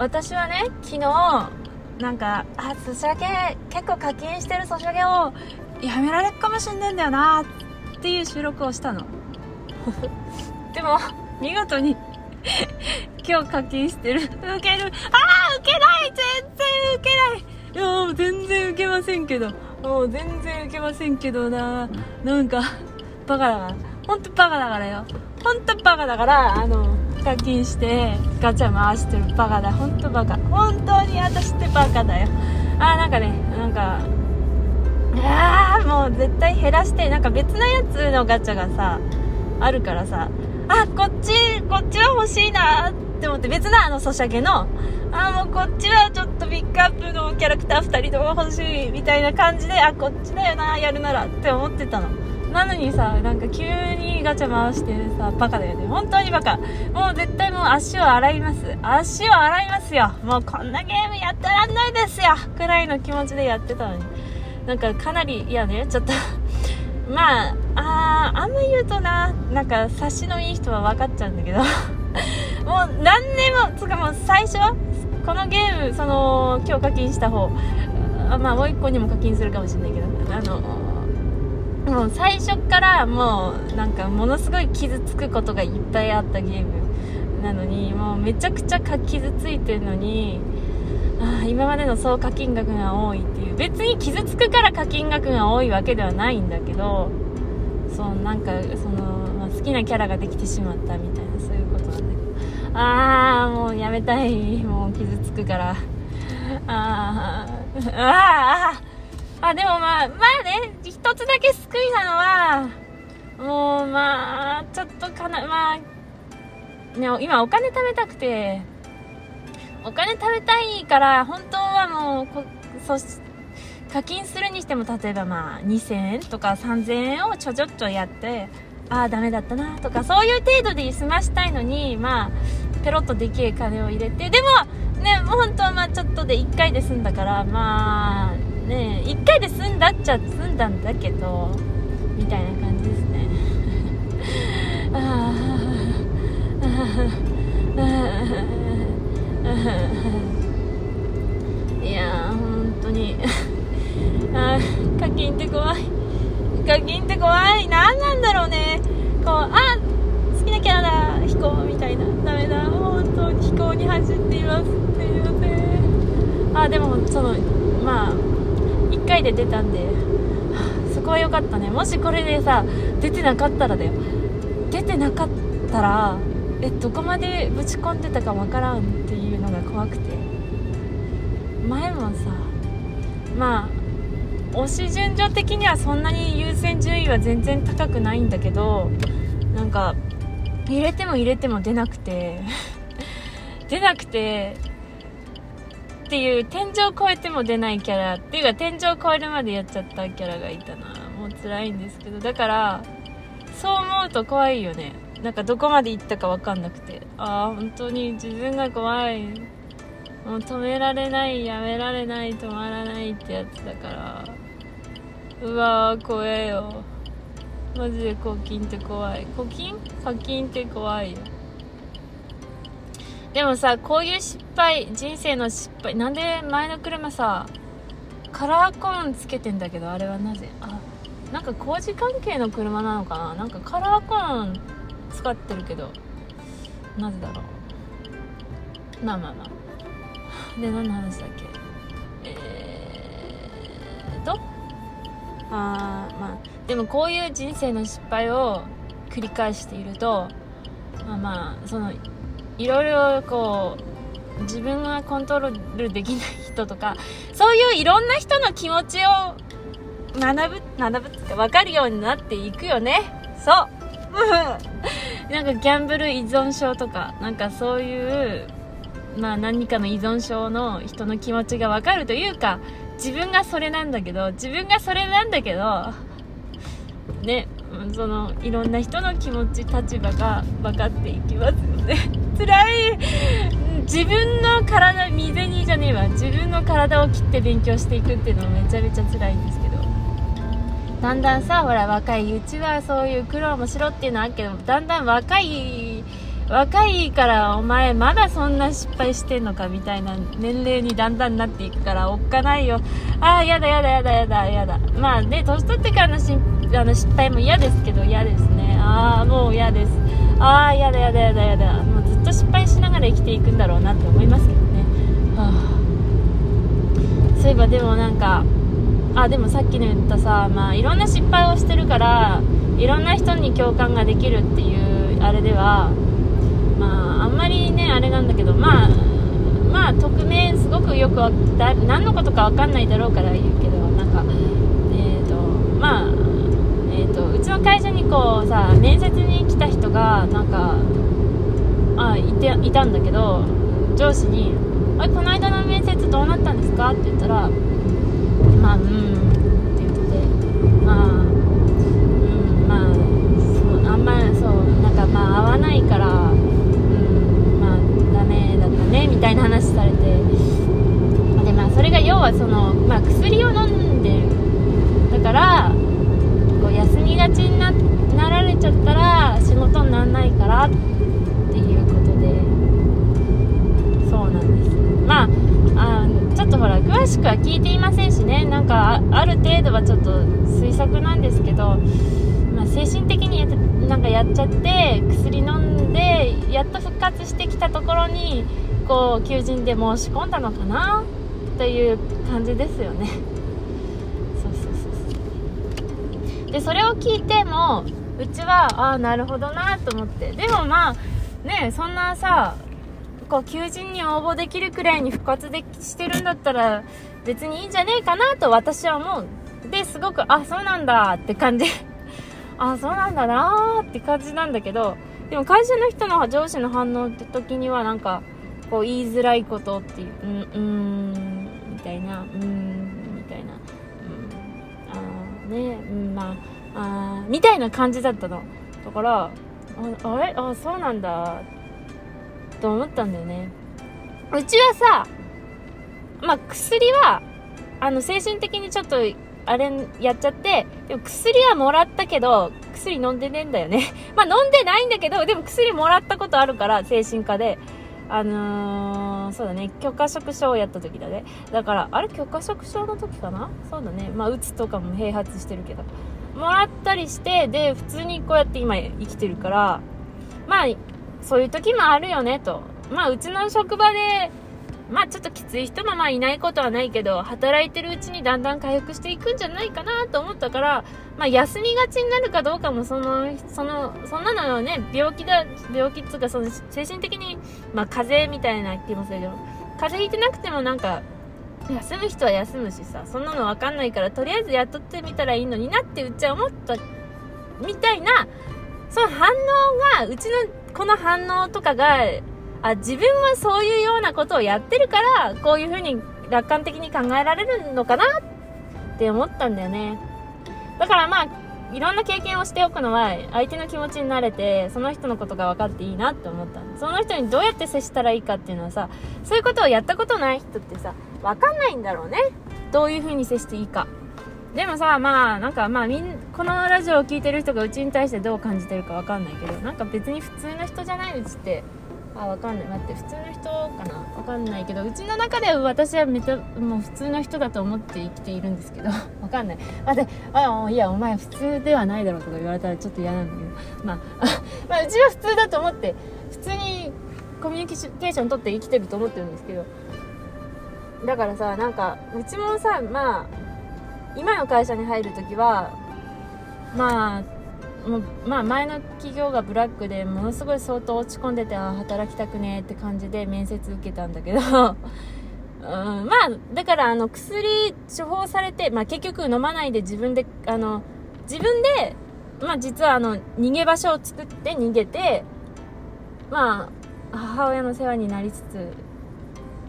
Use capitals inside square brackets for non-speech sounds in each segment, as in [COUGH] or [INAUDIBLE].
私はね昨日なんかあソシャゲ結構課金してるソシャゲをやめられるかもしんないんだよなっていう収録をしたの。[LAUGHS] でも見事に [LAUGHS] 今日課金してる。受ける。ああ受けない全然受けない。いや全然受けませんけど。もう全然受けませんけどななんかバカだか本当バカだからよ。本当バカだからあの課金してガチャ回してるバカだ本当バカ。本当に私ってバカだよ。あーなんかねなんかああもう絶対減らしてなんか別のやつのガチャがさあるからさあこっちこっちは欲しいなって思って別なあのソシャゲのあもうこっちはちょっとピックアップのキャラクター2人とも欲しいみたいな感じであこっちだよなやるならって思ってたの。なのにさなんか急にガチャ回してさバカだよね。本当にバカ。もう絶対もう足を洗います。足を洗いますよ。もうこんなゲームやってらんないですよ。くらいの気持ちでやってたのに。なんかかなりいやね。ちょっと。[LAUGHS] まあああんま言うとな。なんか察しのいい人は分かっちゃうんだけど。[LAUGHS] もう何年もつかもう最初このゲームその今日課金した方。あまあもう1個にも課金するかもしれないけど。あのもう最初からもうなんかものすごい傷つくことがいっぱいあったゲームなのにもうめちゃくちゃ傷ついてるのにあ今までの総課金額が多いっていう別に傷つくから課金額が多いわけではないんだけどそうなんかその、まあ、好きなキャラができてしまったみたいなそういうことなんだけど。ああもうやめたい。もう傷つくから。あーあー。あでもまあまあね一つだけ救いなのはもうまあちょっとかなまあね今お金貯めたくてお金貯めたいから本当はもうこそ課金するにしても例えばまあ2000円とか3000円をちょちょっとやってああダメだったなとかそういう程度で済ましたいのにまあペロッとでけえ金を入れてでもねもう本当はまあちょっとで1回で済んだからまあね1回で済んだっちゃ済んだんだけどみたいな感じですね。あ [LAUGHS] あいやー本当に。あ課金って怖い。課金って怖い。何なんだろうね。こうあ好きなキャラだ。飛行みたいな。ダメだ。本当に飛行に走っています。すいません。あでもその1回で出たんで。[SIGHS] そこは良かったね。もしこれでさ出てなかったらだよ。出てなかったらえどこまでぶち込んでたかわからんっていうのが怖くて。前もさまあ推し順序的にはそんなに優先順位は全然高くないんだけどなんか入れても入れても出なくて。[LAUGHS] 出なくてっていう天井超えても出ないキャラっていうか天井超えるまでやっちゃったキャラがいたな。もう辛いんですけど。だからそう思うと怖いよね。なんかどこまで行ったか分かんなくて。ああ本当に自分が怖い。もう止められないやめられない止まらないってやつだから。うわー怖えよ。マジで課金って怖い。課金課金って怖いよ。でもさこういう失敗人生の失敗なんで前の車さカラーコーンつけてんだけどあれはなぜ？あなんか工事関係の車なのかな？なんかカラーコーン使ってるけどなぜだろう？まあまあまあ。で何の話だっけ？えー、とあーまあ。でもこういう人生の失敗を繰り返しているとまあまあそのいろいろこう自分がコントロールできない人とかそういういろんな人の気持ちを学ぶ学ぶって分かるようになっていくよね。そう。[LAUGHS] なんかギャンブル依存症とかなんかそういうまあ何かの依存症の人の気持ちが分かるというか自分がそれなんだけど自分がそれなんだけどねそのいろんな人の気持ち立場が分かっていきますよね。辛い。自分の体未然にじゃねえわ。自分の体を切って勉強していくっていうのもめちゃめちゃ辛いんですけど。だんだんさほら若いうちはそういう苦労もしろっていうのはあるけどだんだん若い若いからお前まだそんな失敗してんのかみたいな年齢にだんだんなっていくからおっかないよ。ああやだやだやだやだやだ。まあね年取ってからのしあの失敗も嫌ですけど嫌ですね。ああもう嫌です。ああやだやだやだやだ。もうずっと失敗しながら生きていくんだろうなって思いますけどね。はあ。そういえばでもなんかあでもさっきの言ったさまあいろんな失敗をしてるからいろんな人に共感ができるっていうあれではまああんまりねあれなんだけどまあまあ匿名すごくよくだ何のことか分かんないだろうから言うけどなんかえっ、ー、とまあ、の会社にこうさ面接に来た人がなんかあいていたんだけど上司に「あこの間の面接どうなったんですか?」って言ったら「まあうん」って言ってまあうんまあそうあんまそうなんかまあ合わないからうんまあダメだったねみたいな話されてでまあそれが要はその、まあ、薬を飲んでるしくは聞いていませんしね。なんかある程度はちょっと推測なんですけど、まあ、精神的になんかやっちゃって薬飲んでやっと復活してきたところにこう求人で申し込んだのかな？という感じですよね。そうそうそうそう。でそれを聞いてもうちはああなるほどなと思って。でもまあねそんなさこう求人に応募できるくらいに復活でしてるんだったら別にいいんじゃねえかなと私は思う。ですごくあそうなんだって感じ。[LAUGHS] あそうなんだなーって感じなんだけど。でも会社の人の上司の反応って時にはなんかこう言いづらいことっていううんうんみたいなうんみたいな。うんあねうんまああみたいな感じだったの。だからああれ？あそうなんだ。と思ったんだよねうちはさまあ薬はあの精神的にちょっとあれやっちゃってでも薬はもらったけど薬飲んでねえんだよね [LAUGHS] まあ飲んでないんだけどでも薬もらったことあるから精神科であのー、そうだね、許可職証をやった時だね。だから、あれ許可職証の時かな？そうだね。まあ、うつとかも併発してるけど。もらったりして、で、普通にこうやって今生きてるから、まあ、そういう時もあるよね、と。まあ、うちの職場で、まあちょっときつい人もまあいないことはないけど、働いてるうちにだんだん回復していくんじゃないかなと思ったから、まあ休みがちになるかどうかもその、その、そんなのね、病気だ、病気っつうかその精神的に、まあ風邪みたいな気もするけど、風邪ひいてなくてもなんか、休む人は休むしさ、そんなのわかんないから、とりあえず雇ってみたらいいのになってうちは思ったみたいな、その反応が、うちのこの反応とかが、あ、自分はそういうようなことをやってるから、こういうふうに楽観的に考えられるのかなって思ったんだよね。だからまあ、いろんな経験をしておくのは、相手の気持ちに慣れて、その人のことが分かっていいなって思ったその人にどうやって接したらいいかっていうのはさ、そういうことをやったことない人ってさ、分かんないんだろうね。どういうふうに接していいか。でもさ、まあ、なんかまあみん、このラジオを聴いてる人がうちに対してどう感じてるか分かんないけど、なんか別に普通の人じゃないうちって、あわかんない。待って普通の人かな。わかんないけどうちの中では私はめちゃもう普通の人だと思って生きているんですけど [LAUGHS] わかんない。待ってあいやお前普通ではないだろうとか言われたらちょっと嫌なんだけど。まあ [LAUGHS] まあうちは普通だと思って普通にコミュニケーション取って生きてると思ってるんですけど。だからさなんかうちもさまあ今の会社に入る時はまあもうまあ、前の企業がブラックでものすごい相当落ち込んでて働きたくねえって感じで面接受けたんだけど [LAUGHS] うん、まあだからあの薬処方されて、まあ、結局飲まないで自分であの自分で、まあ、実はあの逃げ場所を作って逃げてまあ母親の世話になりつつ、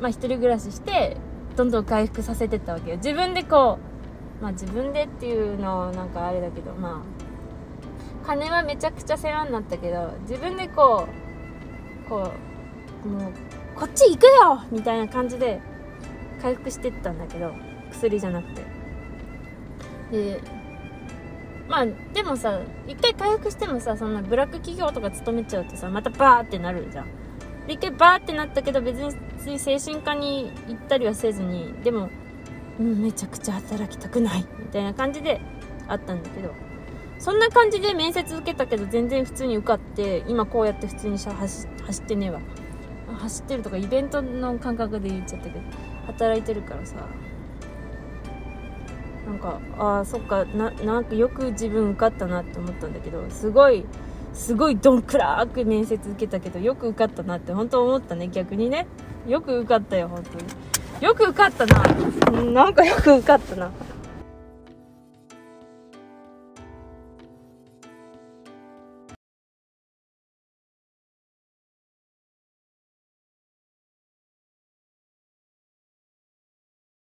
まあ、一人暮らししてどんどん回復させてったわけよ。自分でこうまあ自分でっていうのなんかあれだけどまあ金はめちゃくちゃ世話になったけど自分でこうこうもうこっち行くよ!みたいな感じで回復してったんだけど薬じゃなくて。でまあでもさ一回回復してもさそんなブラック企業とか勤めちゃうとさまたバーってなるじゃん。で一回バーってなったけど別に精神科に行ったりはせずにでも、うん、めちゃくちゃ働きたくないみたいな感じであったんだけどそんな感じで面接受けたけど全然普通に受かって今こうやって普通に走走ってねえわ。走ってるとかイベントの感覚で言っちゃったけど働いてるからさ。なんかああそっかななんかよく自分受かったなって思ったんだけどすごいすごいどんくらーく面接受けたけどよく受かったなって本当思ったね逆にね。よく受かったよ本当に。よく受かったな。なんかよく受かったな。